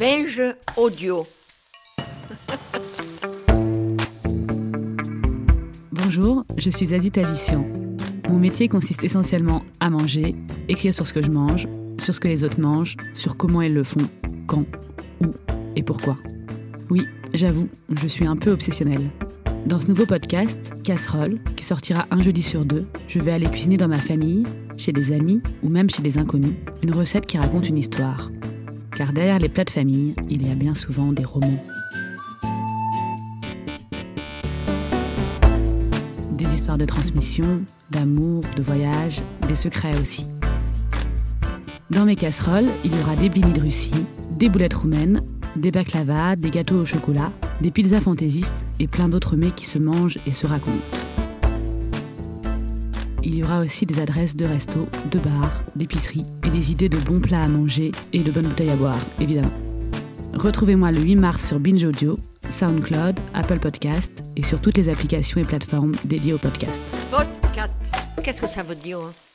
Binge audio. Bonjour, je suis Asie Tavissian. Mon métier consiste essentiellement à manger, écrire sur ce que je mange, sur ce que les autres mangent, sur comment ils le font, quand, où et pourquoi. Oui, j'avoue, je suis un peu obsessionnelle. Dans ce nouveau podcast, Casserole, qui sortira un jeudi sur deux, je vais aller cuisiner dans ma famille, chez des amis ou même chez des inconnus, une recette qui raconte une histoire. Car derrière les plats de famille, il y a bien souvent des romans. Des histoires de transmission, d'amour, de voyage, des secrets aussi. Dans mes casseroles, il y aura des blinis de Russie, des boulettes roumaines, des baklava, des gâteaux au chocolat, des pizzas fantaisistes et plein d'autres mets qui se mangent et se racontent. Il y aura aussi des adresses de restos, de bars, d'épiceries et des idées de bons plats à manger et de bonnes bouteilles à boire, évidemment. Retrouvez-moi le 8 mars sur Binge Audio, SoundCloud, Apple Podcast et sur toutes les applications et plateformes dédiées au podcast. Podcast. Qu'est-ce que ça veut dire hein?